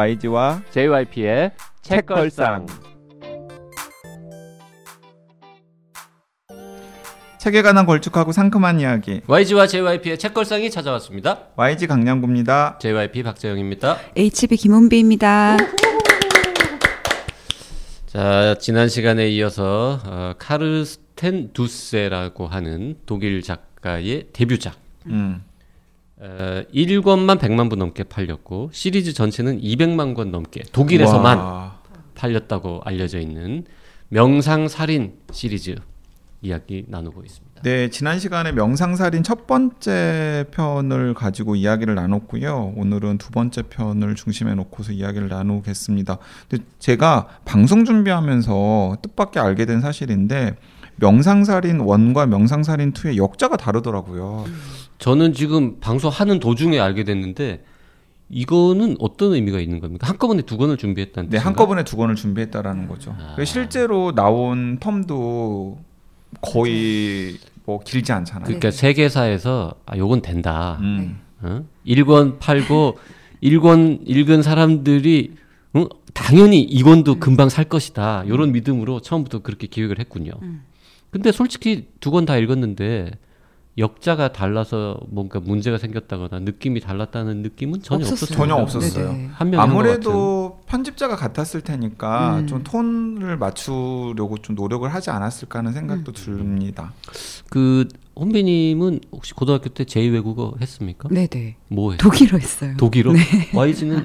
YG와 JYP의 책걸상. 책에 관한 걸쭉하고 상큼한 이야기 YG와 JYP의 책걸상이 찾아왔습니다. YG 강량구입니다. JYP 박재영입니다. HB 김원비입니다. 자, 지난 시간에 이어서 어, 카르스텐 두세라고 하는 독일 작가의 데뷔작. 음. 어, 1권만 100만 부 넘게 팔렸고 시리즈 전체는 200만 권 넘게 독일에서만 와. 팔렸다고 알려져 있는 명상살인 시리즈 이야기 나누고 있습니다. 네, 지난 시간에 명상살인 첫 번째 편을 가지고 이야기를 나눴고요. 오늘은 두 번째 편을 중심에 놓고서 이야기를 나누겠습니다. 근데 제가 방송 준비하면서 뜻밖의 알게 된 사실인데 명상살인 1과 명상살인 2의 역자가 다르더라고요. 저는 지금 방송하는 도중에 알게 됐는데 이거는 어떤 의미가 있는 겁니까? 한꺼번에 두 권을 준비했다는 네, 뜻인가? 한꺼번에 두 권을 준비했다라는 거죠. 아. 실제로 나온 텀도 거의 뭐 길지 않잖아요. 그러니까 세계사에서 아 요건 된다. 음. 어? 1권 팔고 1권 읽은 사람들이 응? 당연히 2권도 금방 살 것이다. 요런 믿음으로 처음부터 그렇게 기획을 했군요. 음. 근데 솔직히 두 권 다 읽었는데 역자가 달라서 뭔가 문제가 생겼다거나 느낌이 달랐다는 느낌은 전혀 없었어요. 없었어요. 전혀 없었어요. 네네. 한 명이 한것 같은. 아무래도 편집자가 같았을 테니까 음. 좀 톤을 맞추려고 좀 노력을 하지 않았을까 하는 생각도 듭니다. 그 혼비님은 혹시 고등학교 때 제2 외국어 했습니까? 네네. 뭐 했어요? 독일어 했어요. 독일어? YG는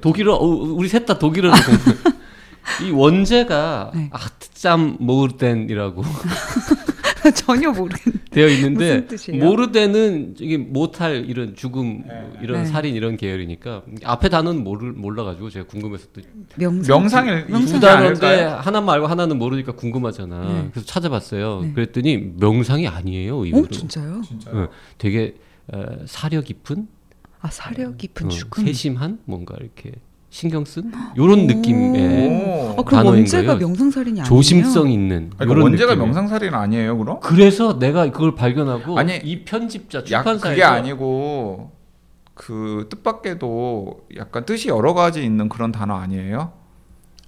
독일어 어, 우리 셋 다 독일어를 공부. 이 원제가 네. 아트짬 모르덴이라고 전혀 모르겠. 되어 있는데? 모르덴은 이게 못할 이런 죽음 뭐 이런 네. 살인 이런 계열이니까 앞에 단어는 모르 몰라가지고 제가 궁금해서 또 명상. 명상일 두 명상이 단어인데? 하나만 알고 하나는 모르니까 궁금하잖아. 네. 그래서 찾아봤어요. 네. 그랬더니 명상이 아니에요. 오 의외로. 진짜요? 어, 되게 어, 사려 깊은 아 사려 깊은 어, 죽음. 세심한 뭔가 이렇게 신경 쓴 요런 느낌의 오. 어 그럼 단어인 원제가 거예요. 명상살인이 아니에요? 조심성 있는 그러니까 요런 원제가 느낌의. 명상살인 아니에요, 그럼? 그래서 내가 그걸 발견하고 아니, 이 편집자 약 출판사에서 그게 아니고 그 뜻밖에도 약간 뜻이 여러 가지 있는 그런 단어 아니에요?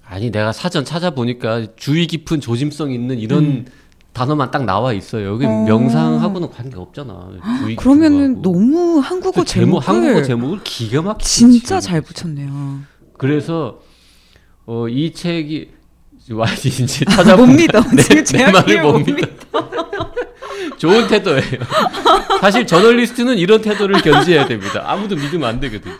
아니 내가 사전 찾아보니까 주의 깊은 조심성 있는 이런 음. 단어만 딱 나와 있어요. 여기 어. 명상하고는 관계 없잖아. 그러면은. 너무 한국어 그 제목 한국어 제목을 기가 막히게 진짜 잘. 붙였네요. 그래서 어, 이 책이 와지 이제 못 찾아보면 믿어. 지금 제내 말을 못 못 믿어. 좋은 태도예요. 사실 저널리스트는 이런 태도를 견지해야 됩니다. 아무도 믿으면 안 되거든요.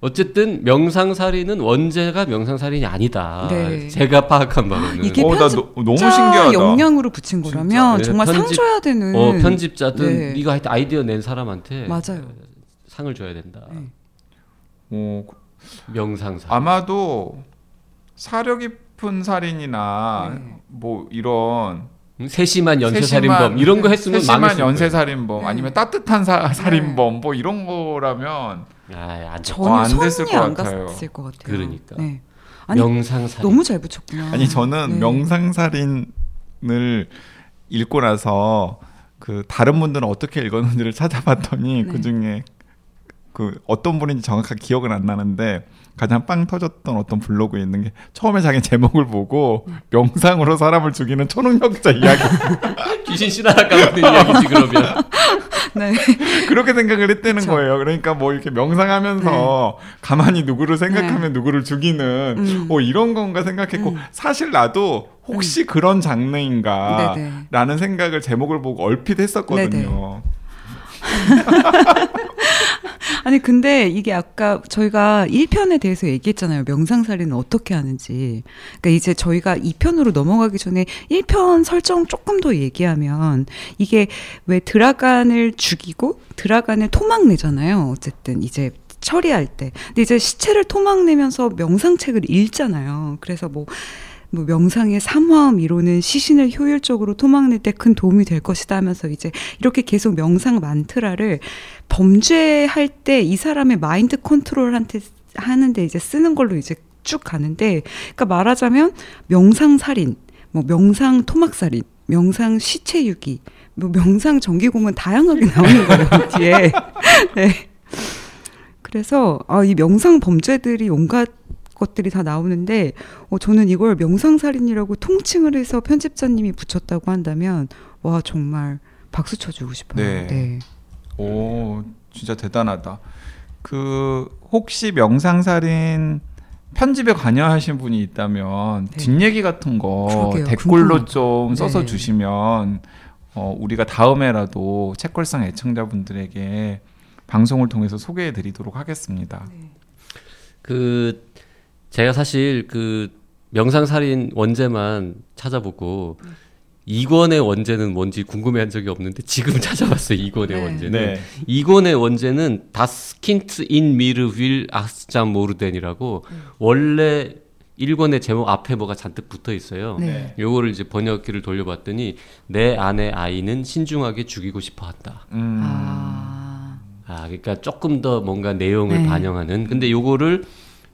어쨌든 명상살인은 원제가 명상살인이 아니다. 네. 제가 파악한 바로는 이게 어, 나 편집- 너, 너무 자 신기하다. 영향으로 붙인 거라면 네, 정말 상 편집- 줘야 되는. 어, 편집자든 네. 이거 하여튼 아이디어 낸 사람한테 맞아요. 상을 줘야 된다. 네. 어, 명상살. 아마도 사려 깊은 살인이나 네. 뭐 이런 음, 세심한 연쇄살인범 세심한- 이런 거 했으면 세심한 연쇄살인범 네. 아니면 따뜻한 사, 살인범 뭐 이런 거라면 거예요. 아, 안 전혀 어, 안 됐을 손이 것안 같아요. 갔을 것 같아요. 그러니까. 네. 아니 명상살인. 너무 잘 붙였구나. 아니 저는 네. 명상살인을 읽고 나서 그 다른 분들은 어떻게 읽었는지를 찾아봤더니 네. 그 중에 그 어떤 분인지 정확하게 기억은 안 나는데 가장 빵 터졌던 어떤 블로그에 있는 게 처음에 자기 제목을 보고 음. 명상으로 사람을 죽이는 초능력자 이야기 귀신 신하라 까먹는 이야기지 그러면. 네. 그렇게 생각을 했다는 그쵸. 거예요. 그러니까 뭐 이렇게 명상하면서 가만히 누구를 생각하면 누구를 죽이는 네. 음. 뭐 이런 건가 생각했고 음. 사실 나도 혹시 그런 장르인가 네네. 라는 생각을 제목을 보고 얼핏 했었거든요. 아니 근데 이게 아까 저희가 1편에 대해서 얘기했잖아요. 명상살인은 어떻게 하는지. 그러니까 이제 저희가 2편으로 넘어가기 전에 1편 설정 조금 더 얘기하면 이게 왜 드라간을 죽이고 드라간을 토막 내잖아요. 어쨌든 이제 처리할 때. 근데 이제 시체를 토막 내면서 명상책을 읽잖아요. 그래서 뭐 뭐 명상의 삼화음 이론은 시신을 효율적으로 토막낼 때 큰 도움이 될 것이다 하면서 이제 이렇게 계속 명상 만트라를 범죄할 때 이 사람의 마인드 컨트롤한테 하는데 이제 쓰는 걸로 이제 쭉 가는데 그러니까 말하자면 명상 살인, 뭐 명상 토막 살인, 명상 시체 유기, 뭐 명상 전기공은 다양하게 나오는 거예요 뒤에. 네. 그래서 아, 이 명상 범죄들이 온갖 것들이 다 나오는데 어, 저는 이걸 명상살인이라고 통칭을 해서 편집자님이 붙였다고 한다면 와 정말 박수 쳐주고 싶어요. 네. 네. 오, 진짜 대단하다. 그 혹시 명상살인 편집에 관여하신 분이 있다면 네. 뒷얘기 같은 거 그러게요. 댓글로 궁금하다. 좀 써서 네. 주시면 어, 우리가 다음에라도 책걸상 애청자분들에게 방송을 통해서 소개해 드리도록 하겠습니다. 그 제가 사실 그 명상살인 원제만 찾아보고 이권의 원제는 뭔지 궁금해한 적이 없는데 지금 찾아봤어요. 이권의 네. 원제는 이권의 원제는 다스킨트 인 미르 윌 아스잠 모르덴이라고 원래 1권의 제목 앞에 뭐가 잔뜩 붙어 있어요. 네. 요거를 이제 번역기를 돌려봤더니 내 아내 아이는 신중하게 죽이고 싶어 한다. 음, 아, 아, 그러니까 조금 더 뭔가 내용을 네. 반영하는. 근데 요거를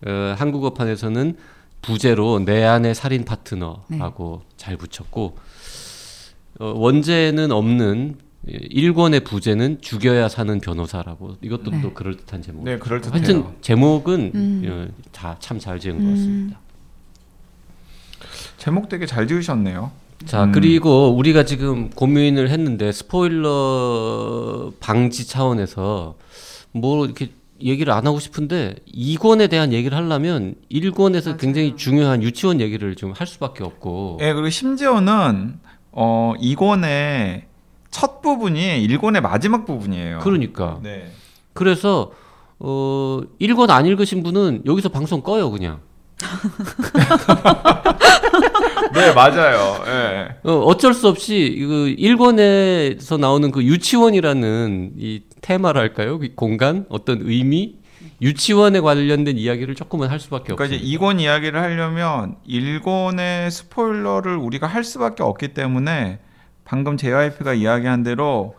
어, 한국어판에서는 부제로 내 안의 살인 파트너라고 잘 붙였고 어, 원제는 없는 일권의 부제는 죽여야 사는 변호사라고 이것도 네. 또 그럴 듯한 제목. 네, 그럴 듯해요. 하여튼 제목은 음. 참잘 지은 것 같습니다. 제목 되게 잘 지으셨네요. 자 음. 그리고 우리가 지금 고민을 했는데 스포일러 방지 차원에서 뭐 이렇게 얘기를 안 하고 싶은데 2권에 대한 얘기를 하려면 1권에서 굉장히 중요한 유치원 얘기를 좀 할 수밖에 없고 예, 그리고 심지어는 어, 이권의 첫 부분이 일권의 마지막 부분이에요. 그러니까 네. 그래서 어 1권 안 읽으신 분은 여기서 방송 꺼요 그냥 네, 맞아요. 예. 어, 어쩔 수 없이 그 1권에서 나오는 그 유치원이라는 이 테마랄까요 그 공간 어떤 의미 유치원에 관련된 이야기를 조금은 할 수밖에 그러니까 없어요. 이제 이권 이야기를 하려면 일권의 스포일러를 우리가 할 수밖에 없기 때문에 방금 JYP가 이야기한 대로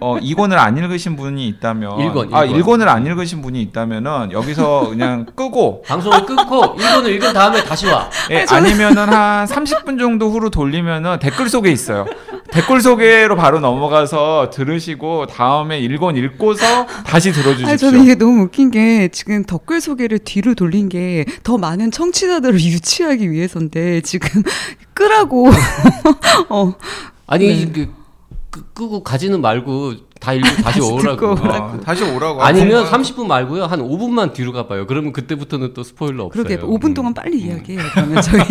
어, 이권을 안 읽으신 분이 있다면 일권, 아, 일권. 일권을 안 읽으신 분이 있다면은 여기서 그냥 끄고 방송을 끊고 1권을 읽은 다음에 다시 와. 예, 아니면은 한 30분 정도 후로 돌리면은 댓글 소개 있어요. 댓글 소개로 바로 넘어가서 들으시고 다음에 1권 읽고서 다시 들어주십시오. 아니, 저는 이게 너무 웃긴 게 지금 댓글 소개를 뒤로 돌린 게 더 많은 청취자들을 유치하기 위해서인데 지금 끄라고 어, 아니 네. 그, 끄, 끄고 가지는 말고 다 읽고 다시 다시 오라고. 듣고. 아, 다시 오라고. 아니면 하고. 30분 말고요. 한 5분만 뒤로 가봐요. 그러면 그때부터는 또 스포일러 없어요. 그러게 5분 동안 음. 빨리 이야기해요. 그러면 저희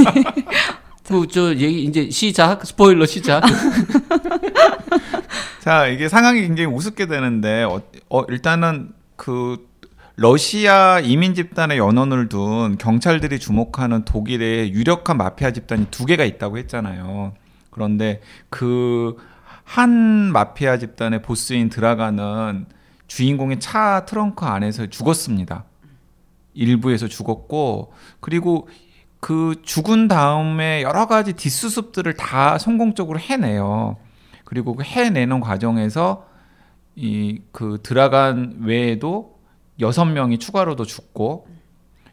그저 얘기 이제 시작 스포일러 시작. 자, 이게 상황이 굉장히 우습게 되는데 어, 어, 일단은 그 러시아 이민 집단의 연원을 둔 경찰들이 주목하는 독일의 유력한 마피아 집단이 두 개가 있다고 했잖아요. 그런데 그 한 마피아 집단의 보스인 드라가는 주인공의 차 트렁크 안에서 죽었습니다. 일부에서 죽었고 그리고 그 죽은 다음에 여러 가지 뒷수습들을 다 성공적으로 해내요. 그리고 그 해내는 과정에서 이 그 드라간 외에도 여섯 명이 추가로도 죽고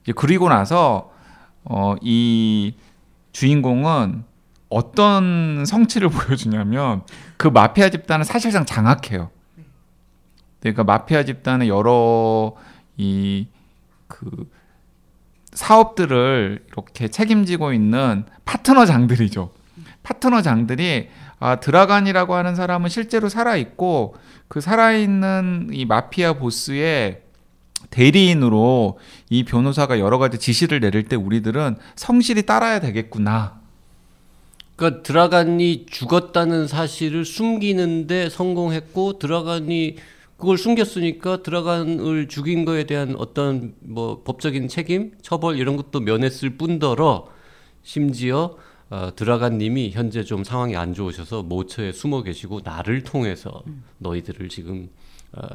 이제 그리고 나서 어 이 주인공은 어떤 성취를 보여주냐면 그 마피아 집단은 사실상 장악해요. 그러니까 마피아 집단의 여러 이 그 사업들을 이렇게 책임지고 있는 파트너 장들이죠. 파트너 장들이 아 드라간이라고 하는 사람은 실제로 살아 있고 그 살아 있는 이 마피아 보스의 대리인으로 이 변호사가 여러 가지 지시를 내릴 때 우리들은 성실히 따라야 되겠구나. 그러니까 드라간이 죽었다는 사실을 숨기는데 성공했고 드라간이 그걸 숨겼으니까 드라간을 죽인 거에 대한 어떤 뭐 법적인 책임, 처벌 이런 것도 면했을 뿐더러 심지어 어, 드라간님이 현재 좀 상황이 안 좋으셔서 모처에 숨어 계시고 나를 통해서 너희들을 지금 어,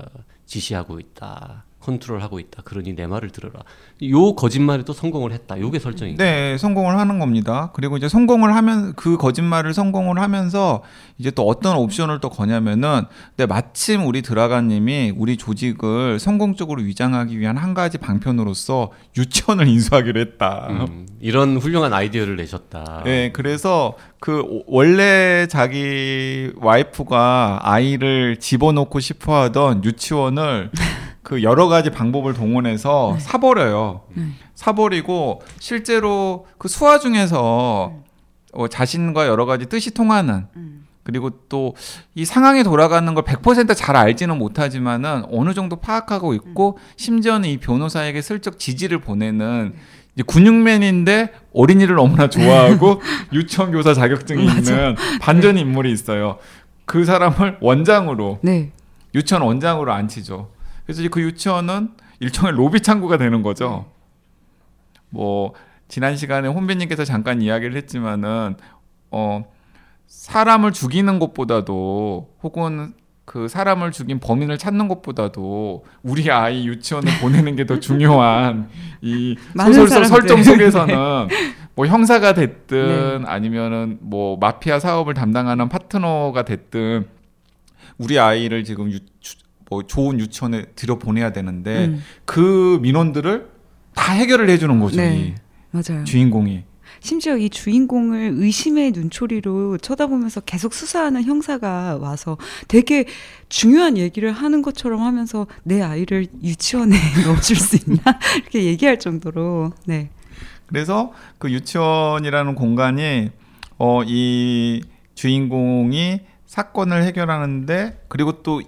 지시하고 있다, 컨트롤하고 있다. 그러니 내 말을 들어라. 요 거짓말에도 성공을 했다. 요게 설정입니다. 네, 성공을 하는 겁니다. 그리고 이제 성공을 하면 그 거짓말을 성공을 하면서 이제 또 어떤 옵션을 또 거냐면은 네, 마침 우리 드라가님이 우리 조직을 성공적으로 위장하기 위한 한 가지 방편으로서 유치원을 인수하기로 했다. 음, 이런 훌륭한 아이디어를 내셨다. 네, 그래서 그 오- 원래 자기 와이프가 아이를 집어넣고 싶어하던 유치원을 그 여러 가지 방법을 동원해서 네. 사버려요. 네. 사버리고 실제로 그 수화 중에서 어, 자신과 여러 가지 뜻이 통하는 음. 그리고 또 이 상황이 돌아가는 걸 100%잘 알지는 못하지만은 어느 정도 파악하고 있고 심지어는 이 변호사에게 슬쩍 지지를 보내는 이제 근육맨인데 어린이를 너무나 좋아하고 유치원 교사 자격증이 있는 반전 인물이 있어요. 그 사람을 원장으로 네. 유치원 원장으로 앉히죠. 그래서 이제 그 유치원은 일종의 로비 창구가 되는 거죠. 뭐 지난 시간에 혼비님께서 잠깐 이야기를 했지만은 어 사람을 죽이는 것보다도 혹은 그 사람을 죽인 범인을 찾는 것보다도 우리 아이 유치원에 보내는 게 더 중요한 이 소설 속. 설정 속에서는 뭐 형사가 됐든 아니면은 뭐 마피아 사업을 담당하는 파트너가 됐든 우리 아이를 지금 유, 주- 뭐 좋은 유치원에 들여 보내야 되는데 음. 그 민원들을 다 해결을 해주는 거죠. 네. 이 맞아요. 주인공이. 심지어 이 주인공을 의심의 눈초리로 쳐다보면서 계속 수사하는 형사가 와서 되게 중요한 얘기를 하는 것처럼 하면서 내 아이를 유치원에 넣어줄 수 있나 이렇게 얘기할 정도로 네. 그래서 그 유치원이라는 공간이 어 이 주인공이 사건을 해결하는데 그리고 또이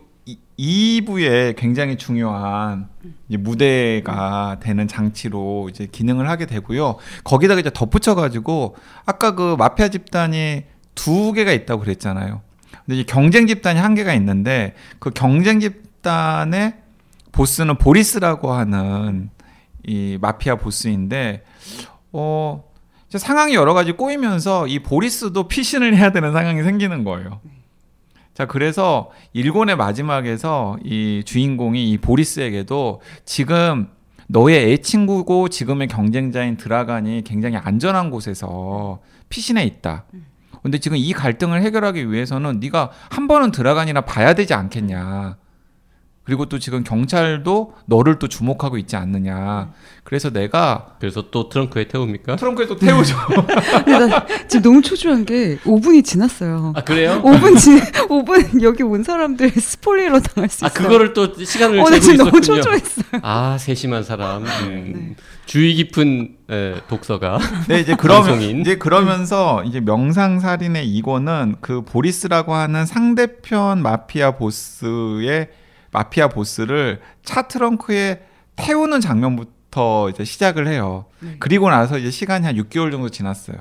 2부에 굉장히 중요한 무대가 되는 장치로 이제 기능을 하게 되고요. 거기다가 이제 덧붙여 가지고 아까 그 마피아 집단이 두 개가 있다고 그랬잖아요. 근데 이제 경쟁 집단이 한 개가 있는데 그 경쟁 집단의 보스는 보리스라고 하는 이 마피아 보스인데 어 상황이 여러 가지 꼬이면서 이 보리스도 피신을 해야 되는 상황이 생기는 거예요. 자 그래서 일권의 마지막에서 이 주인공이 이 보리스에게도 지금 너의 애친구고 지금의 경쟁자인 드라간이 굉장히 안전한 곳에서 피신해 있다. 근데 지금 이 갈등을 해결하기 위해서는 네가 한 번은 드라간이나 봐야 되지 않겠냐. 그리고 또 지금 경찰도 너를 또 주목하고 있지 않느냐. 그래서 내가 그래서 또 트렁크에 태웁니까? 트렁크에 또 태우죠. 근데 나 지금 너무 초조한 게 5분이 지났어요. 아 그래요? 5분 지 5분 여기 온 사람들 스포일러 당할 수아 있어. 그거를 또 시간을 어, 나 재고 지금 너무 있었군요. 초조했어요. 아 세심한 사람. 음, 네. 주의 깊은 에, 독서가. 네, 이제 그러면. 이제 그러면서 이제 명상 살인의 이거는 그 보리스라고 하는 상대편 마피아 보스의 마피아 보스를 차 트렁크에 태우는 장면부터 이제 시작을 해요. 네. 그리고 나서 이제 시간이 한 6개월 정도 지났어요.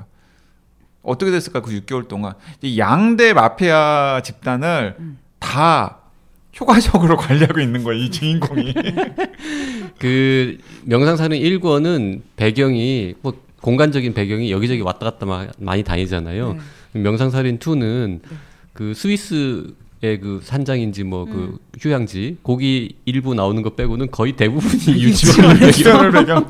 어떻게 됐을까 그 6개월 동안 이 양대 마피아 집단을 음. 다 효과적으로 관리하고 있는 거예요 이 주인공이. 그 명상사는 1권은 배경이 뭐 공간적인 배경이 여기저기 왔다 갔다 마- 많이 다니잖아요. 네. 명상살인 2는 그 스위스의 그 산장인지 뭐그 음. 휴양지 거기 일부 나오는 거 빼고는 거의 대부분이 유치원을 배경 배경.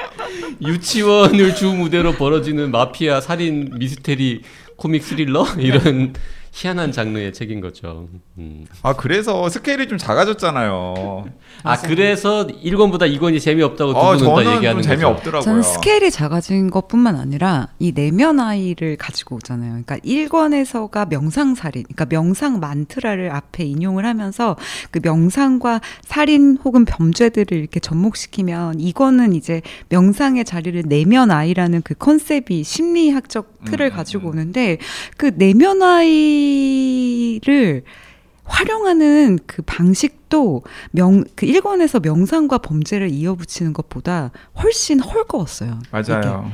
유치원을 주 무대로 벌어지는 마피아 살인 미스테리 코믹 스릴러 이런 희한한 장르의 책인 거죠. 음. 아 그래서 스케일이 좀 작아졌잖아요. 아 그래서 1권보다 2권이 재미없다고 두 어, 분은 다 얘기하는. 재미없더라고요. 저는 스케일이 작아진 것뿐만 아니라 이 내면 아이를 가지고 오잖아요. 그러니까 1권에서가 명상 살인, 그러니까 명상 만트라를 앞에 인용을 하면서 그 명상과 살인 혹은 범죄들을 이렇게 접목시키면 이거는 이제 명상의 자리를 내면 아이라는 그 컨셉이 심리학적 틀을 음, 음, 가지고 음. 오는데 그 내면 아이를 활용하는 그 방식도 명, 그 1권에서 명상과 범죄를 이어붙이는 것보다 훨씬 헐거웠어요. 맞아요.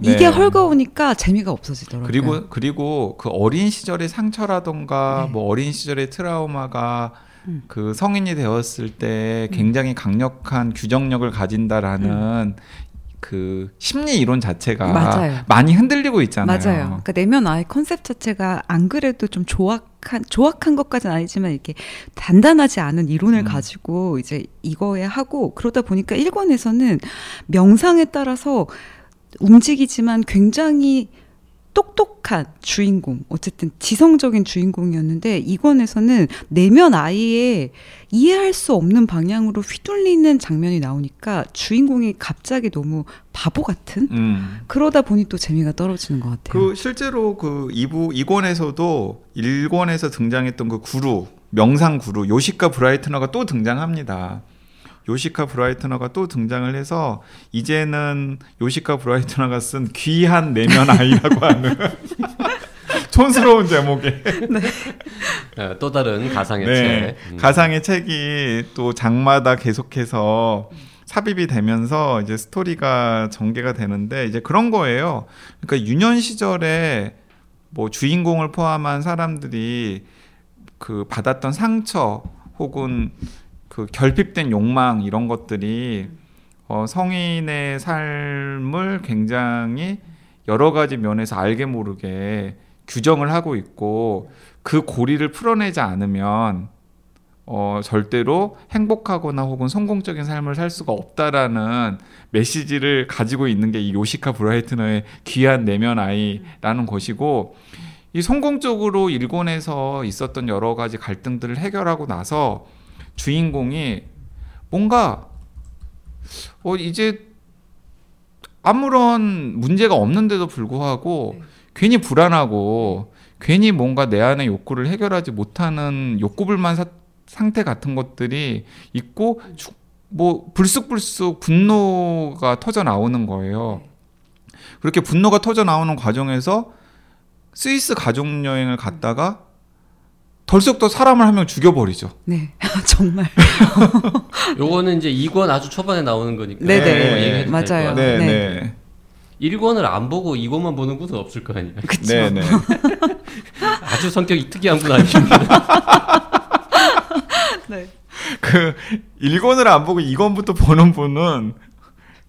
이게, 이게 네. 헐거우니까 재미가 없어지더라고요. 그리고 그리고 그 어린 시절의 상처라던가 네. 뭐 어린 시절의 트라우마가 음. 그 성인이 되었을 때 굉장히 강력한 규정력을 가진다라는 그 심리 이론 자체가 맞아요. 많이 흔들리고 있잖아요. 맞아요. 그러니까 내면 아이 컨셉 자체가 안 그래도 좀 조악한 조악한 것까지는 아니지만 이렇게 단단하지 않은 이론을 음. 가지고 이제 이거에 하고 그러다 보니까 1권에서는 명상에 따라서 움직이지만 굉장히 똑똑한 주인공, 어쨌든 지성적인 주인공이었는데 이권에서는 내면 아이의 이해할 수 없는 방향으로 휘둘리는 장면이 나오니까 주인공이 갑자기 너무 바보 같은 음. 그러다 보니 또 재미가 떨어지는 것 같아요. 그 실제로 그 2부 2권에서도 1권에서 등장했던 그 구루 명상 구루 요시카 브라이트너가 또 등장합니다. 요시카 브라이트너가 또 등장을 해서 이제는 요시카 브라이트너가 쓴 귀한 내면 아이라고 하는 촌스러운 제목의 어, 또 다른 가상의 네, 책. 음. 가상의 책이 또 장마다 계속해서 삽입이 되면서 이제 스토리가 전개가 되는데 이제 그런 거예요. 그러니까 유년 시절에 뭐 주인공을 포함한 사람들이 그 받았던 상처 혹은 그 결핍된 욕망 이런 것들이 어, 성인의 삶을 굉장히 여러 가지 면에서 알게 모르게 규정을 하고 있고 그 고리를 풀어내지 않으면 어, 절대로 행복하거나 혹은 성공적인 삶을 살 수가 없다라는 메시지를 가지고 있는 게 이 요시카 브라이트너의 귀한 내면 아이라는 것이고 이 성공적으로 일본에서 있었던 여러 가지 갈등들을 해결하고 나서 주인공이 뭔가 어 이제 아무런 문제가 없는데도 불구하고 네. 괜히 불안하고 괜히 뭔가 내 안의 욕구를 해결하지 못하는 욕구불만 사- 상태 같은 것들이 있고 주- 뭐 불쑥불쑥 분노가 터져 나오는 거예요. 그렇게 분노가 터져 나오는 과정에서 스위스 가족 여행을 갔다가 덜썩 더 사람을 한 명 죽여버리죠. 네, 정말. 요거는 이제 2권 아주 초반에 나오는 거니까. 네네. 맞아요. 네, 네. 네, 1권을 안 보고 2권만 보는 분은 없을 거 아니에요. 그쵸. 네, 네. 아주 성격이 특이한 분 아닙니까? 네. 그 1권을 안 보고 2권부터 보는 분은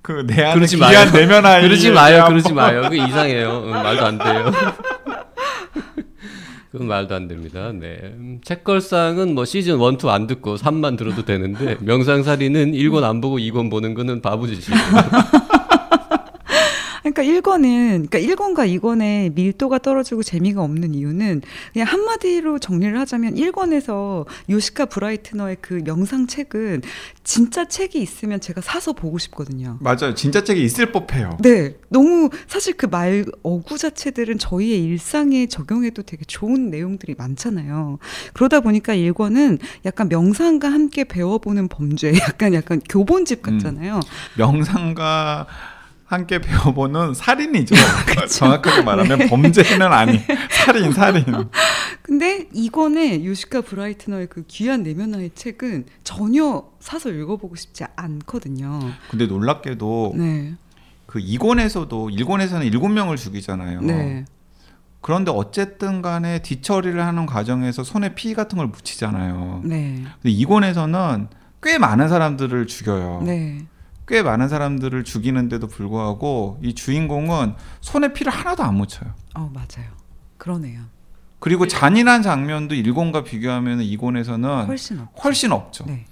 그내 안에 귀한. 내면 아이 그러지 마요, 그러지 마요. 그게 이상해요. 응, 말도 안 돼요. 그건 말도 안 됩니다. 네. 음, 책걸상은 뭐 시즌 1, 2 안 듣고 3만 들어도 되는데 명상살이는 1권 안 보고 2권 보는 거는 바보짓이에요. 그러니까 1권은 그러니까 1권과 2권의 밀도가 떨어지고 재미가 없는 이유는 그냥 한마디로 정리를 하자면 1권에서 요시카 브라이트너의 그 명상 책은 진짜 책이 있으면 제가 사서 보고 싶거든요. 맞아요. 진짜 책이 있을 법해요. 네, 너무 사실 그 말 어구 자체들은 저희의 일상에 적용해도 되게 좋은 내용들이 많잖아요. 그러다 보니까 1권은 약간 명상과 함께 배워보는 범죄, 약간 약간 교본집 같잖아요. 명상과 함께 배워보는 살인이죠. 정확하게 말하면 범죄는 아니 살인 살인. 근데 이권의 요시카 브라이트너의 그 귀한 내면화의 책은 전혀 사서 읽어보고 싶지 않거든요. 근데 놀랍게도 네, 그 2권에서도 1권에서는 7명을 죽이잖아요. 네, 그런데 어쨌든 간에 뒤처리를 하는 과정에서 손에 피 같은 걸 묻히잖아요. 네, 근데 2권에서는 꽤 많은 사람들을 죽여요. 네, 꽤 많은 사람들을 죽이는데도 불구하고 이 주인공은 손에 피를 하나도 안 묻혀요. 어 맞아요. 그러네요. 그리고 잔인한 장면도 1권과 비교하면 2권에서는 훨씬 없. 훨씬 없죠. 네,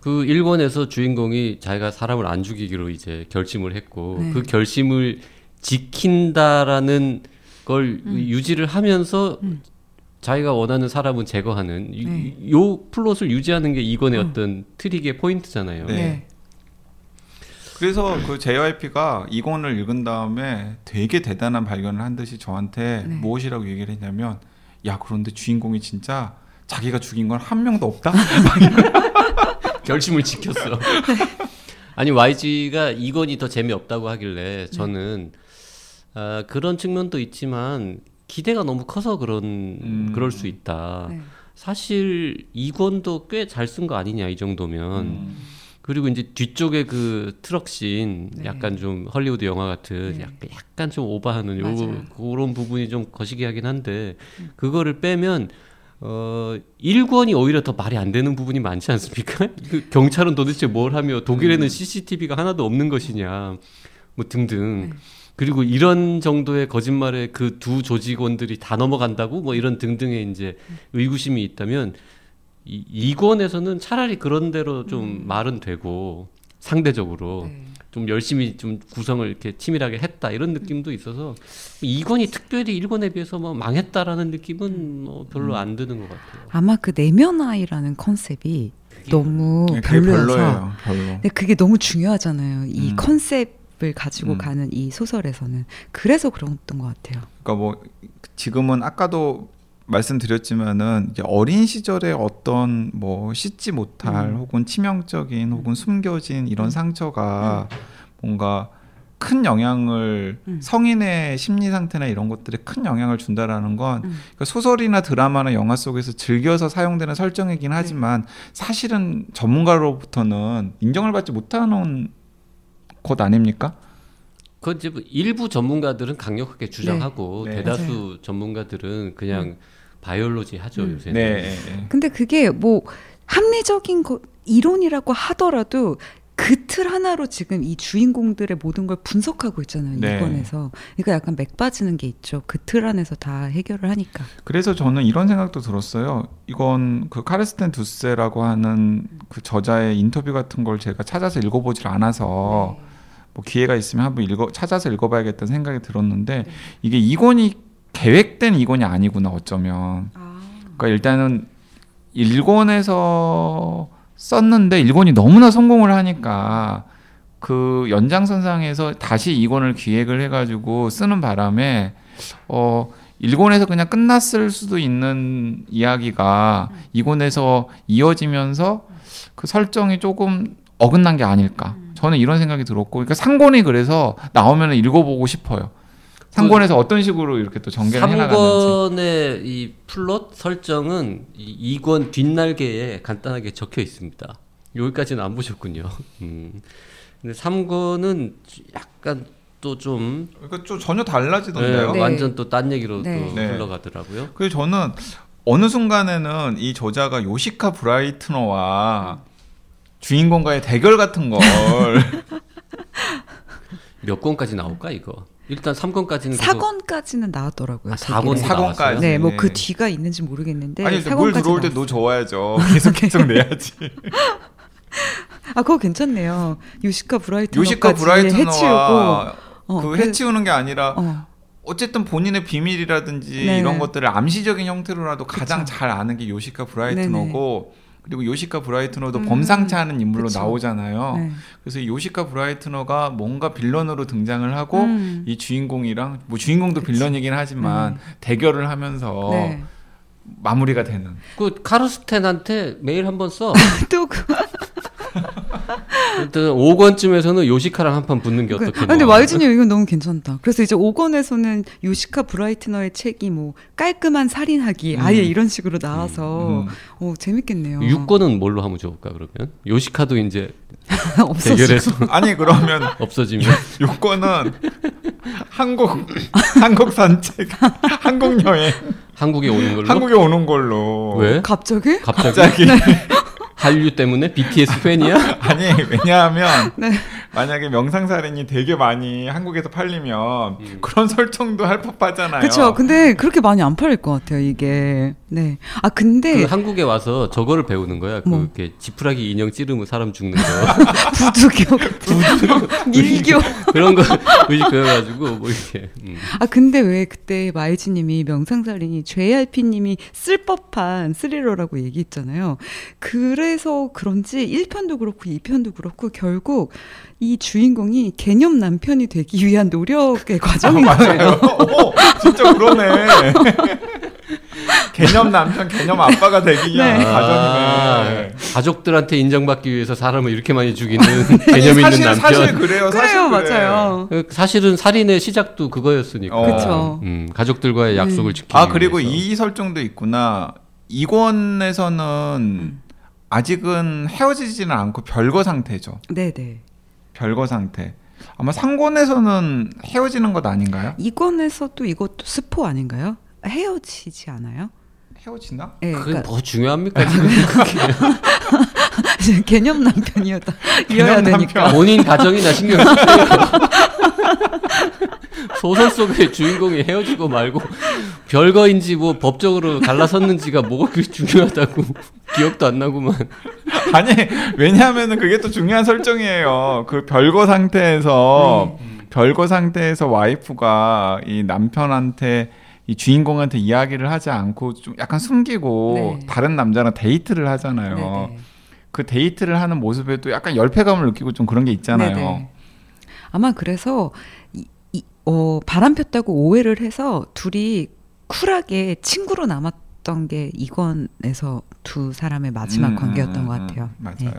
그 일권에서 주인공이 자기가 사람을 안 죽이기로 이제 결심을 했고 네. 그 결심을 지킨다라는 걸 유지를 하면서 음. 자기가 원하는 사람은 제거하는 이- 네. 요 플롯을 유지하는 게 2권의 음. 어떤 트릭의 포인트잖아요. 네. 네, 그래서 그 JYP가 2권을 읽은 다음에 되게 대단한 발견을 한 듯이 저한테 네. 무엇이라고 얘기를 했냐면 야 그런데 주인공이 진짜 자기가 죽인 건 한 명도 없다. 결심을 지켰어. 아니 YG가 이건이 더 재미없다고 하길래 저는 아, 그런 측면도 있지만 기대가 너무 커서 그런 음. 그럴 수 있다. 네. 사실 이건도 꽤 잘 쓴 거 아니냐 이 정도면 음. 그리고 이제 뒤쪽에 그 트럭 씬 네. 약간 좀 헐리우드 영화 같은 네. 약간 약간 좀 오버하는 요. 그런 부분이 좀 거시기하긴 한데 그거를 빼면 어 1권이 오히려 더 말이 안 되는 부분이 많지 않습니까? 그 경찰은 도대체 뭘 하며 독일에는 CCTV가 하나도 없는 것이냐 뭐 등등 네. 그리고 이런 정도의 거짓말에 그 두 조직원들이 다 넘어간다고 뭐 이런 등등의 이제 의구심이 있다면 이, 이권에서는 차라리 그런 대로 좀 말은 되고 상대적으로 네. 좀 열심히 좀 구성을 이렇게 치밀하게 했다 이런 느낌도 있어서 이권이 특별히 일권에 비해서 뭐 망했다라는 느낌은 뭐 별로 안 드는 것 같아요. 아마 그 내면 아이라는 컨셉이 너무 네, 별로여서. 별로. 근데 그게 너무 중요하잖아요. 이 음. 컨셉을 가지고 음. 가는 이 소설에서는 그래서 그랬던 것 같아요. 그러니까 뭐 지금은 아까도 말씀드렸지만은 이제 어린 시절에 어떤 뭐 씻지 못할 음. 혹은 치명적인 혹은 숨겨진 이런 상처가 뭔가 큰 영향을 음. 성인의 심리 상태나 이런 것들에 큰 영향을 준다라는 건 음. 그러니까 소설이나 드라마나 영화 속에서 즐겨서 사용되는 설정이긴 하지만 사실은 전문가로부터는 인정을 받지 못하는 것 아닙니까? 그 이제 뭐 일부 전문가들은 강력하게 주장하고 네. 대다수 전문가들은 그냥 바이올로지 하죠 음. 요새. 네. 근데 그게 뭐 합리적인 거 이론이라고 하더라도 그 틀 하나로 지금 이 주인공들의 모든 걸 분석하고 있잖아요 네. 이권에서 그러니까 약간 맥 빠지는 게 있죠 그 틀 안에서 다 해결을 하니까 그래서 저는 이런 생각도 들었어요. 이건 그 카르스텐 두세라고 하는 그 저자의 인터뷰 같은 걸 제가 찾아서 읽어보질 않아서 뭐 기회가 있으면 한번 읽어 찾아서 읽어봐야겠다는 생각이 들었는데 이게 이권이 계획된 이권이 아니구나 어쩌면. 그러니까 일단은 일본에서 썼는데 일본이 너무나 성공을 하니까 그 연장선상에서 다시 이권을 기획을 해가지고 쓰는 바람에 어 일본에서 그냥 끝났을 수도 있는 이야기가 이권에서 이어지면서 그 설정이 조금 어긋난 게 아닐까. 저는 이런 생각이 들었고, 그러니까 상권이 그래서 나오면 읽어보고 싶어요. 상권에서 어떤 식으로 이렇게 또 전개를 해나가는지. 3권의 이 플롯 설정은 이 2권 뒷날개에 간단하게 적혀 있습니다. 여기까지는 안 보셨군요. 음. 근데 3권은 약간 또좀 그러니까 좀 전혀 달라지던데요. 네. 완전 또 딴 얘기로 네. 또 네. 흘러가더라고요. 그래서 저는 어느 순간에는 이 저자가 요시카 브라이트너와 주인공과의 대결 같은 걸 몇 권까지 나올까 이거? 일단 3권까지는 사권까지는 나왔더라고요 아, 사권 되게. 사- 사권까지. 나왔어요? 네, 뭐 그 뒤가 있는지 모르겠는데 아니 물 사권까지 들어올 때. 너 좋아야죠. 계속 계속 내야지. 아 그거 괜찮네요 요시카 브라이트너까지 요시카 해치우고 브라이트너와 어, 그 그래- 해치우는 게 아니라 어, 어쨌든 본인의 비밀이라든지 네네. 이런 것들을 암시적인 형태로라도 가장 그쵸. 잘 아는 게 요시카 브라이트너고 그리고 요시카 브라이트너도 음, 범상치 않은 인물로 그쵸. 나오잖아요. 네. 그래서 이 요시카 브라이트너가 뭔가 빌런으로 등장을 하고 음. 이 주인공이랑 뭐 주인공도 그치. 빌런이긴 하지만 대결을 하면서 네. 마무리가 되는. 그 카르스텐한테 메일 한번 써. 또 그, 일단 5권쯤에서는 요시카랑 한 판 붙는 게 그, 어떻게? 아, 근데 와이즈님 이건 너무 괜찮다. 그래서 이제 5권에서는 요시카 브라이트너의 책이 뭐 깔끔한 살인하기 음. 아예 이런 식으로 나와서 음. 어 재밌겠네요. 6권은 뭘로 하면 좋을까 그러면? 요시카도 이제 없어지고. 대결에서 아니 그러면 없어지면 요거는 한국 한국 산책, 한국 여행, 한국에 오는 걸로? 한국에 오는 걸로. 왜? 갑자기? 갑자기? 갑자기 한류 때문에 BTS 팬이야? 아니 왜냐하면 네. 만약에 명상살인이 되게 많이 한국에서 팔리면 음. 그런 설정도 할 법하잖아요. 그렇죠. 근데 그렇게 많이 안 팔릴 것 같아요, 이게. 네. 아, 근데 그 한국에 와서 저거를 배우는 거야. 뭐? 그렇게 지푸라기 인형 찌르면 사람 죽는 거. 부두교, 밀교. 그런 거 의식 배워가지고 뭐 이렇게. 음. 아, 근데 왜 그때 마이지 님이 명상살인이 JRP 님이 쓸 법한 스리러라고 얘기했잖아요. 그래서 그런지 1편도 그렇고 2편도 그렇고 결국 이 주인공이 개념 남편이 되기 위한 노력의 과정인 거예요. 오, 진짜 그러네. 개념 남편, 개념 아빠가 되기 위한 네. 과정이네. 아, 가족들한테 인정받기 위해서 사람을 이렇게 많이 죽이는 개념 있는 사실, 남편. 사실 그래요. 사실 그래요, 그래. 맞아요. 그 사실은 살인의 시작도 그거였으니까. 어. 그쵸. 음, 가족들과의 약속을 지키기 아 그리고 위해서. 이 설정도 있구나. 이권에서는 음. 아직은 헤어지지는 않고 별거 상태죠. 네네. 별거 상태. 아마 상권에서는 헤어지는 것 아닌가요? 이권에서도 이것도 스포 아닌가요? 헤어지지 않아요? 헤어지나? 네, 그게 그러니까 뭐 중요합니까? 지금 개념 남편이었다. 이어야 개념 되니까. 남편. 본인 가정이나 신경 쓰세요. 소설 속의 주인공이 헤어지고 말고 별거인지 뭐 법적으로 갈라섰는지가 뭐가 그렇게 중요하다고 기억도 안 나구만. 아니 왜냐하면은 그게 또 중요한 설정이에요. 그 별거 상태에서 네. 별거 상태에서 와이프가 이 남편한테 이 주인공한테 이야기를 하지 않고 좀 약간 숨기고 네. 다른 남자랑 데이트를 하잖아요. 네네. 그 데이트를 하는 모습에도 약간 열패감을 느끼고 좀 그런 게 있잖아요. 네네. 아마 그래서 이, 이, 어, 바람 폈다고 오해를 해서 둘이 쿨하게 친구로 남았던 게 이권에서 두 사람의 마지막 음, 관계였던 음, 것 음, 같아요. 맞아요. 네.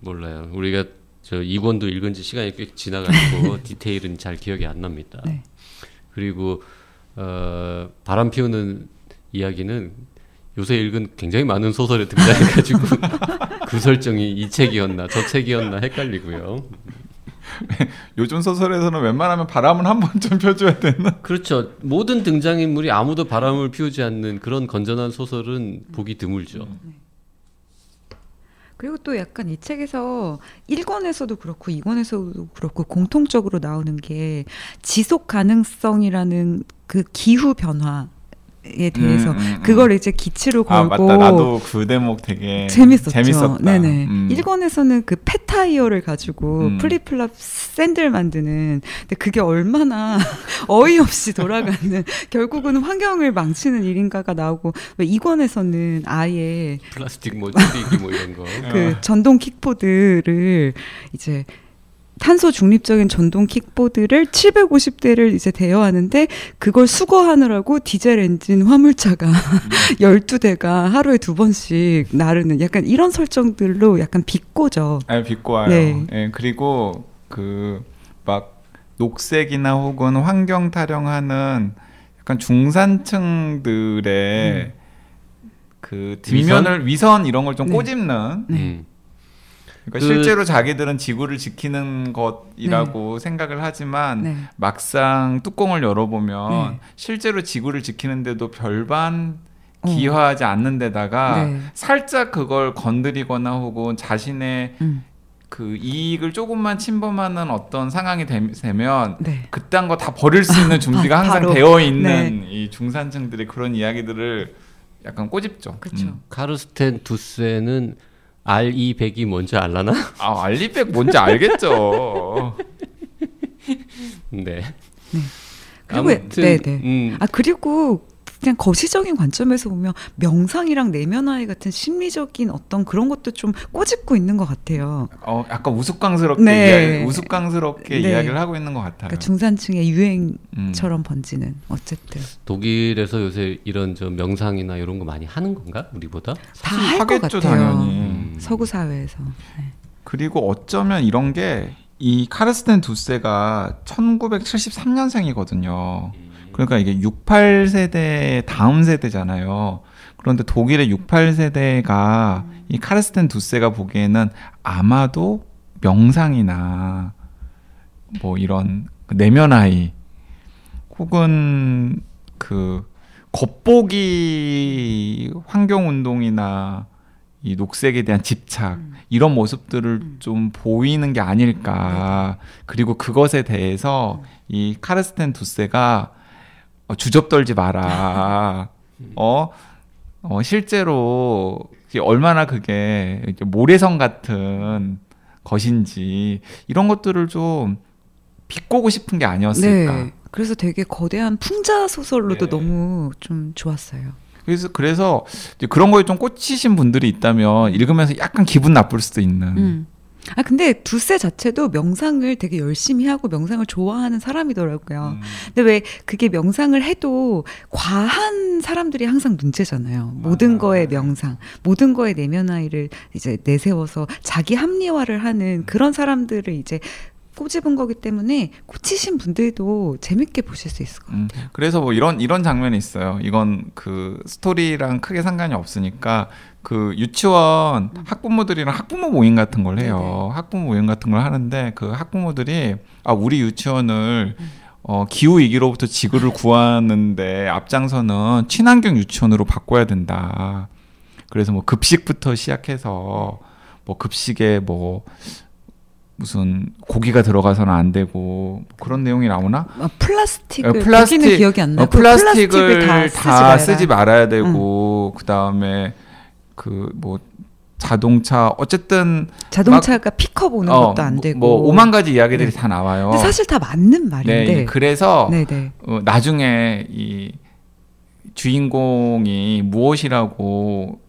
몰라요. 우리가 저 2권도 읽은 지 시간이 꽤 지나가지고 디테일은 잘 기억이 안 납니다. 네. 그리고 어, 바람 피우는 이야기는 요새 읽은 굉장히 많은 소설에 등장해가지고 그 설정이 이 책이었나 저 책이었나 헷갈리고요. 요즘 소설에서는 웬만하면 바람은 한 번쯤 펴줘야 되는. 그렇죠. 모든 등장인물이 아무도 바람을 피우지 않는 그런 건전한 소설은 보기 드물죠. 그리고 또 약간 이 책에서 1권에서도 그렇고 2권에서도 그렇고 공통적으로 나오는 게 지속 가능성이라는 그 기후 변화 에 대해서 음, 음, 음. 그걸 이제 기치로 아 걸고 맞다. 나도 그 대목 되게 재밌었죠. 재밌었다. 네네. 음. 1권에서는 그 폐타이어를 가지고 음. 플립플랍 샌들 만드는 근데 그게 얼마나 어이없이 돌아가는 결국은 환경을 망치는 일인가가 나오고 왜 2권에서는 아예 플라스틱 뭐 줄이기 뭐 이런 거. 그 전동 킥보드를 이제 탄소 중립적인 전동 킥보드를 750대를 이제 대여하는데 그걸 수거하느라고 디젤 엔진 화물차가 12대가 하루에 두 번씩 나르는 약간 이런 설정들로 약간 비꼬죠. 아, 비꼬아요. 네. 예, 그리고 그 막 녹색이나 혹은 환경 타령하는 약간 중산층들의 그 뒷면을 위선, 이런 걸좀 네. 꼬집는. 네. 음. 그러니까 그- 실제로 자기들은 지구를 지키는 것이라고 생각을 하지만 네. 막상 뚜껑을 열어보면 네. 실제로 지구를 지키는데도 별반 어. 기여하지 않는 데다가 네. 살짝 그걸 건드리거나 혹은 자신의 음. 그 이익을 조금만 침범하는 어떤 상황이 되- 되면 네. 그딴 거 다 버릴 수 있는 준비가 바- 항상 바로. 되어 있는 네. 이 중산층들의 그런 이야기들을 약간 꼬집죠. 그렇죠. 음. 카르스텐 두세는 R2 100이 뭔지 알라나? 아 알리백 뭔지 알겠죠. 네. 그리고 아무튼 네, 네. 음, 아 그리고 그냥 거시적인 관점에서 보면 명상이랑 내면화의 같은 심리적인 어떤 그런 것도 좀 꼬집고 있는 것 같아요. 어 약간 우스꽝스럽게 네. 이야기, 우스꽝스럽게 네. 이야기를 하고 있는 것 같아요. 그러니까 중산층의 유행처럼 음. 번지는 어쨌든 독일에서 요새 이런 저 명상이나 이런 거 많이 하는 건가? 우리보다? 다 할것 하겠죠 같아요. 당연히. 음. 서구 사회에서. 네. 그리고 어쩌면 이런 게 이 카르스텐 두세가 1973년생이거든요. 그러니까 이게 68 세대 다음 세대잖아요. 그런데 독일의 68 세대가 이 카르스텐 두세가 보기에는 아마도 명상이나 뭐 이런 내면 아이 혹은 그 겉보기 환경 운동이나 이 녹색에 대한 집착 음. 이런 모습들을 좀 보이는 게 아닐까 그리고 그것에 대해서 이 카르스텐 두세가 어, 주접 떨지 마라 어, 어 실제로 얼마나 그게 모래성 같은 것인지 이런 것들을 좀 비꼬고 싶은 게 아니었을까 네. 그래서 되게 거대한 풍자 소설로도 네. 너무 좀 좋았어요. 그래서 그래서 그런 거에 좀 꽂히신 분들이 있다면 읽으면서 약간 기분 나쁠 수도 있는. 음. 아 근데 두세 자체도 명상을 되게 열심히 하고 명상을 좋아하는 사람이더라고요. 음. 근데 왜 그게 명상을 해도 과한 사람들이 항상 문제잖아요. 모든 거에 명상, 모든 거에 내면 아이를 이제 내세워서 자기 합리화를 하는 그런 사람들을 이제 꼬집은 거기 때문에 꽂히신 분들도 재밌게 보실 수 있을 것 같아요. 음, 그래서 뭐 이런 이런 장면이 있어요. 이건 그 스토리랑 크게 상관이 없으니까 그 유치원 학부모들이랑 학부모 모임 같은 걸 해요. 네네. 학부모 모임 같은 걸 하는데 그 학부모들이 아 우리 유치원을 어, 기후 위기로부터 지구를 구하는데 앞장서는 친환경 유치원으로 바꿔야 된다. 그래서 뭐 급식부터 시작해서 뭐 급식에 뭐 무슨 고기가 들어가서는 안 되고 그런 내용이 나오나? 아, 플라스틱을 어, 플라스틱- 거기는 기억이 안 어, 나고 플라스틱을 다, 쓰지 마라. 쓰지 말아야 되고 그 다음에 그뭐 자동차 어쨌든 자동차가 픽업 오는 어, 것도 안 되고 뭐 오만 가지 이야기들이 네. 다 나와요. 사실 다 맞는 네, 말인데 그래서 네네 어, 나중에 이 주인공이 무엇이라고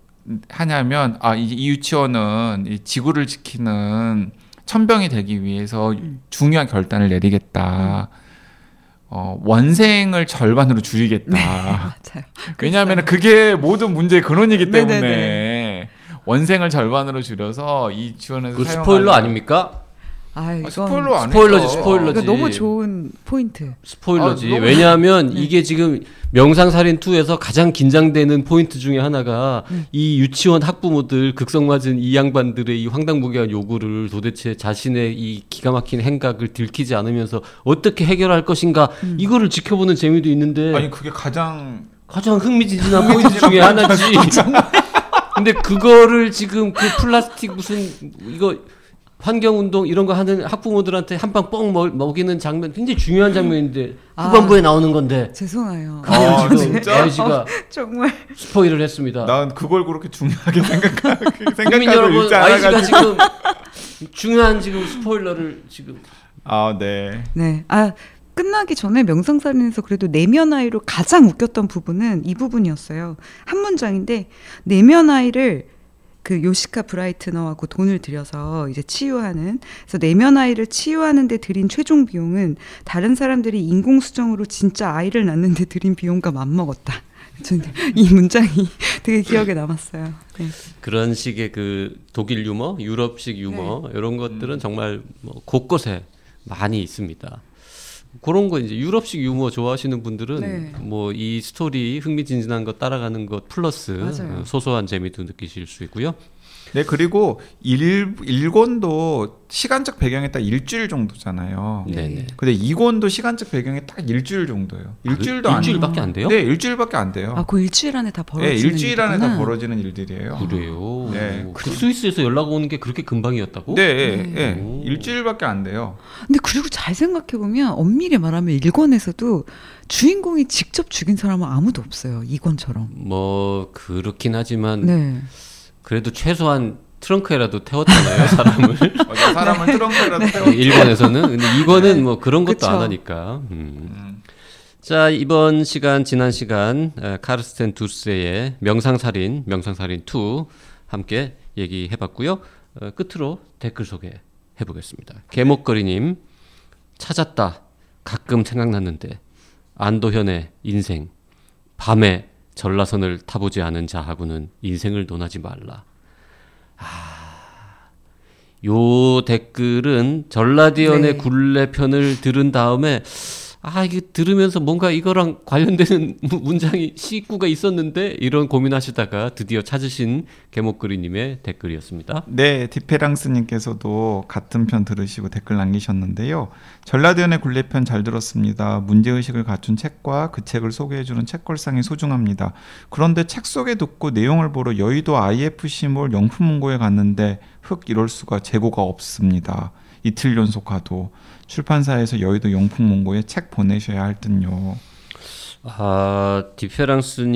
하냐면 아 이 이 유치원은 이 지구를 지키는 천병이 되기 위해서 음. 중요한 결단을 내리겠다. 어, 원생을 절반으로 줄이겠다. 맞아요. 왜냐하면 그게 모든 문제의 근원이기 때문에 네네네. 원생을 절반으로 줄여서 이 지원에서 그 사용하는- 스포일러 아닙니까? 아, 이건 아, 스포일러 안 스포일러지, 했어. 스포일러지. 이거 너무 좋은 포인트. 스포일러지. 아, 너무- 왜냐하면 네. 이게 지금 명상살인 2에서 가장 긴장되는 포인트 중에 하나가 네. 이 유치원 학부모들 극성맞은 이 양반들의 이 황당무계한 요구를 도대체 자신의 이 기가 막힌 행각을 들키지 않으면서 어떻게 해결할 것인가 음. 이거를 지켜보는 재미도 있는데 아니 그게 가장 가장 흥미진진한 포인트 중에 하나지. 근데 그거를 지금 그 플라스틱 무슨 이거 환경운동 이런 거 하는 학부모들한테 한 방 뻥 먹이는 장면 굉장히 중요한 장면인데 아. 후반부에 나오는 건데 죄송해요. 아, 지금 진짜? 아이씨가 정말 스포일을 했습니다. 난 그걸 그렇게 중요하게 생각하, 국민 생각하고 여러분 읽지 않아가지고 지금 중요한 지금 스포일러를 지금 아 네. 네. 아, 끝나기 전에 명상살인에서 그래도 내면 아이로 가장 웃겼던 부분은 이 부분이었어요. 한 문장인데 내면 아이를 그 요시카 브라이트너하고 돈을 들여서 이제 치유하는 그래서 내면 아이를 치유하는 데 들인 최종 비용은 다른 사람들이 인공 수정으로 진짜 아이를 낳는 데 들인 비용과 맞먹었다. 이 문장이 되게 기억에 남았어요. 네. 그런 식의 그 독일 유머, 유럽식 유머 네. 이런 것들은 정말 뭐 곳곳에 많이 있습니다. 그런 거 이제 유럽식 유머 좋아하시는 분들은 네. 뭐이 스토리 흥미진진한 거 따라가는 것 플러스 맞아요. 어, 소소한 재미도 느끼실 수 있고요. 네 그리고 일 일권도 시간적 배경이 딱 일주일 정도잖아요. 네, 네. 근데 이권도 시간적 배경이 딱 일주일 정도예요. 일주일도 그, 안 일주일밖에 안 돼요? 네, 일주일밖에 안 돼요. 아, 그 일주일 안에 다 네, 벌어지는 일주일 안에 다 일이구나. 벌어지는 일들이에요. 그래요. 네. 그 스위스에서 연락 오는 게 그렇게 금방이었다고? 네, 네. 네, 오. 일주일밖에 안 돼요. 근데 그리고 잘 생각해 보면 엄밀히 말하면 일권에서도 주인공이 직접 죽인 사람은 아무도 없어요. 이권처럼. 뭐 그렇긴 하지만 네. 그래도 최소한 트렁크에라도 태웠잖아요 사람을. 맞아, 사람을 트렁크라도 태워. 일본에서는 근데 이거는 뭐 그런 것도 그쵸. 안 하니까. 음. 음. 자 이번 시간 지난 시간 에, 카르스텐 두스의 명상살인 명상살인 2 함께 얘기해봤고요. 어, 끝으로 댓글 소개해 보겠습니다. 개목거리님 찾았다. 가끔 생각났는데 안도현의 인생 밤에 전라선을 타보지 않은 자하고는 인생을 논하지 말라. 아, 요 댓글은 전라디언의 네. 굴레 편을 들은 다음에 아 이게 들으면서 뭔가 이거랑 관련되는 무- 문장이 시구가 있었는데 이런 고민하시다가 드디어 찾으신 개목그리님의 댓글이었습니다. 네, 디페랑스님께서도 같은 편 들으시고 댓글 남기셨는데요. 전라디언의 굴레편 잘 들었습니다. 문제의식을 갖춘 책과 그 책을 소개해주는 책걸상이 소중합니다. 그런데 책 소개 듣고 내용을 보러 여의도 IFC몰 영품문고에 갔는데 흑 이럴 수가 재고가 없습니다. 이틀 연속 가도 출판사에서 여의도 용품문고에 책 보내셔야 할 듯요. 아 디페랑스님이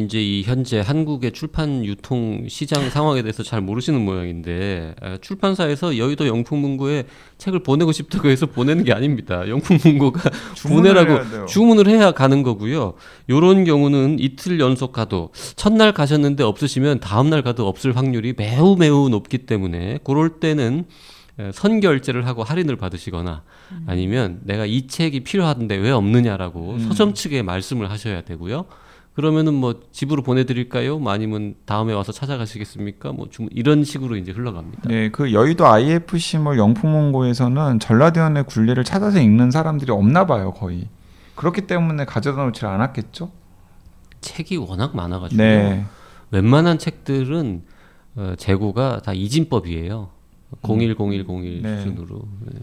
이제 이 현재 한국의 출판 유통 시장 상황에 대해서 잘 모르시는 모양인데 아, 출판사에서 여의도 영풍문고에 책을 보내고 싶다고 해서 보내는 게 아닙니다. 영풍문고가 주문을 보내라고. 주문을 해야 가는 거고요. 요런 경우는 이틀 연속 가도 첫날 가셨는데 없으시면 다음날 가도 없을 확률이 매우 매우 높기 때문에 그럴 때는 에, 선결제를 하고 할인을 받으시거나 아니면 내가 이 책이 필요한데 왜 없느냐라고 음. 서점 측에 말씀을 하셔야 되고요. 그러면은 뭐 집으로 보내드릴까요? 뭐 아니면 다음에 와서 찾아가시겠습니까? 뭐 좀 이런 식으로 이제 흘러갑니다. 네, 그 여의도 IFC몰 영품문고에서는 전라디언의 굴레를 찾아서 읽는 사람들이 없나 봐요, 거의. 그렇기 때문에 가져다 놓지 않았겠죠? 책이 워낙 많아가지고 네. 웬만한 책들은 어, 재고가 다 이진법이에요. 010101 네. 수준으로. 네.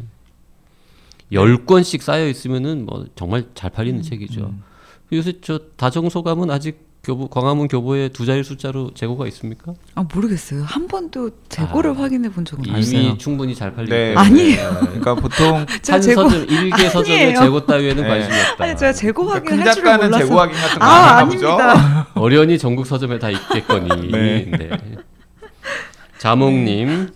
10권씩 쌓여 있으면은 뭐 정말 잘 팔리는 책이죠. 음. 요새 저 다정소감은 아직 교보 광화문 교보에 두 자리 숫자로 재고가 있습니까? 아 모르겠어요. 한 번도 재고를 아, 확인해 본 적은 이미 없어요. 충분히 잘 팔리기 네. 아니에요. 그러니까 보통 한 재고 서점 일개 서점의. 재고 따위에는 네. 관심이 없다. 아니 제가 재고 그러니까 확인을 큰할 줄을 작가는 몰라서 재고 확인 같은 거 아? 아닙니다. 어련히 전국 서점에 다 있겠거니. 네. 네. 자몽님 어,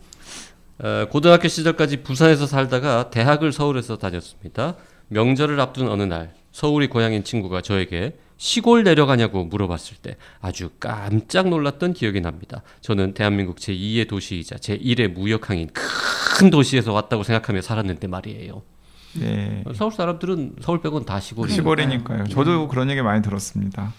고등학교 시절까지 부산에서 살다가 대학을 서울에서 다녔습니다. 명절을 앞둔 어느 날 서울이 고향인 친구가 저에게 시골 내려가냐고 물어봤을 때 아주 깜짝 놀랐던 기억이 납니다. 저는 대한민국 제2의 도시이자 제1의 무역항인 큰 도시에서 왔다고 생각하며 살았는데 말이에요. 네. 서울 사람들은 서울 빼고는 다 시골이. 시골이니까요. 저도 그런 얘기 많이 들었습니다.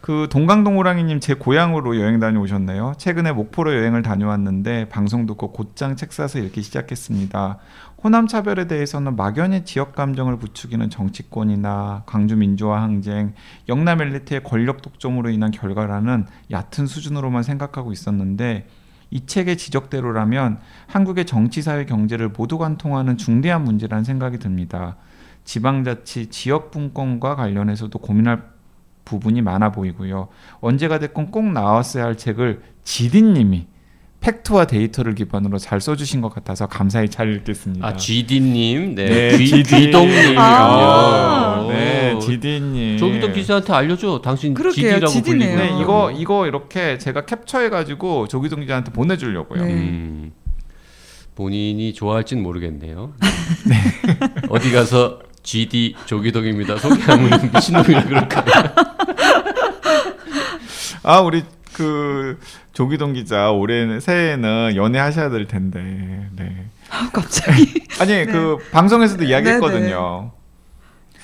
그 동강동 호랑이님 제 고향으로 여행 다녀오셨네요. 최근에 목포로 여행을 다녀왔는데 방송 듣고 곧장 책 사서 읽기 시작했습니다. 호남 차별에 대해서는 막연히 지역 감정을 부추기는 정치권이나 광주 민주화 항쟁, 영남 엘리트의 권력 독점으로 인한 결과라는 얕은 수준으로만 생각하고 있었는데 이 책의 지적대로라면 한국의 정치, 사회, 경제를 모두 관통하는 중대한 문제라는 생각이 듭니다. 지방자치, 지역 분권과 관련해서도 고민할 부분이 많아 보이고요. 언제가 됐건 꼭 나왔어야 할 책을 지디님이 팩트와 데이터를 기반으로 잘 써주신 것 같아서 감사히 잘 읽겠습니다. 아 GD님, 네, 네, 귀, GD. 귀동님이군요. 아, 오. 네, 지디님. 조기동 기자한테 알려줘. 당신 그러게요, GD라고 GD 네요. 불리고. 네, 이거 이거 이렇게 제가 캡처해가지고 조기동 기자한테 보내주려고요. 네. 음, 본인이 좋아할진 모르겠네요. 어디 가서 GD 조기동입니다. 소개하면 미친놈이라 그럴까. 아 우리 그 조기동 기자 올해 새해에는 연애하셔야 될 텐데. 네. 아, 갑자기. 아니 그 방송에서도 이야기했거든요.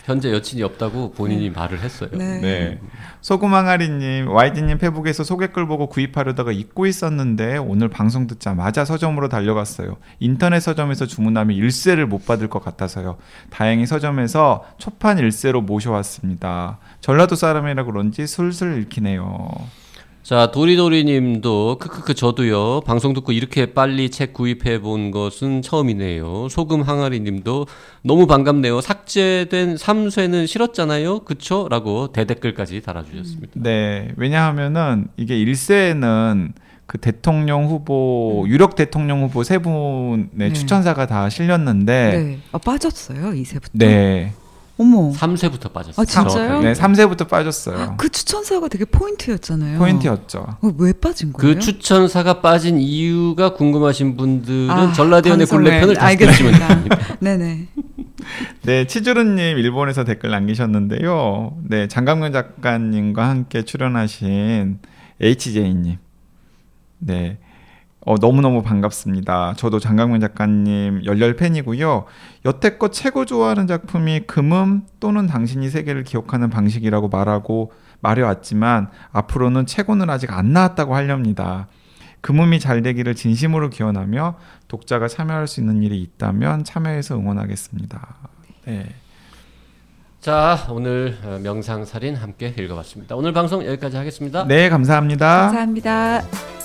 현재 여친이 없다고 본인이 말을 했어요. 네. 네. 소금항아리님, YD님 페북에서 소개글 보고 구입하려다가 잊고 있었는데 오늘 방송 듣자마자 서점으로 달려갔어요. 인터넷 서점에서 주문하면 일세를 못 받을 것 같아서요. 다행히 서점에서 초판 일세로 모셔왔습니다. 전라도 사람이라 그런지 술술 읽히네요. 자 도리도리님도 크크크 저도요 방송 듣고 이렇게 빨리 책 구입해 본 것은 처음이네요 소금 항아리님도 너무 반갑네요 삭제된 3쇄는 싫었잖아요 그쵸? 라고 대댓글까지 달아주셨습니다 네, 왜냐하면은 이게 일세에는 그 대통령 후보 유력 대통령 후보 세 분의 네. 추천사가 다 실렸는데 네. 아, 빠졌어요, 이세부터. 네. 어머. 3쇄부터 빠졌어요 아, 진짜요? 네, 3세부터 빠졌어요. 그 추천사가 되게 포인트였잖아요. 포인트였죠. 어, 왜 빠진 거예요? 그 추천사가 빠진 이유가 궁금하신 분들은 아, 전라대원의 방송을 굴레편을 다시 들으시면 알겠습니다. 됩니다 네네. 네, 치주르님 일본에서 댓글 남기셨는데요. 네, 장강면 작가님과 함께 출연하신 HJ님. 네. 어, 너무너무 반갑습니다. 저도 장강면 작가님 열렬 팬이고요. 여태껏 최고 좋아하는 작품이 금음 또는 당신이 세계를 기억하는 방식이라고 말하고 말해왔지만 앞으로는 최고는 아직 안 나왔다고 하렵니다. 금음이 잘 되기를 진심으로 기원하며 독자가 참여할 수 있는 일이 있다면 참여해서 응원하겠습니다. 네. 자 오늘 어, 명상살인 함께 읽어봤습니다 오늘 방송 여기까지 하겠습니다 네, 감사합니다. 감사합니다.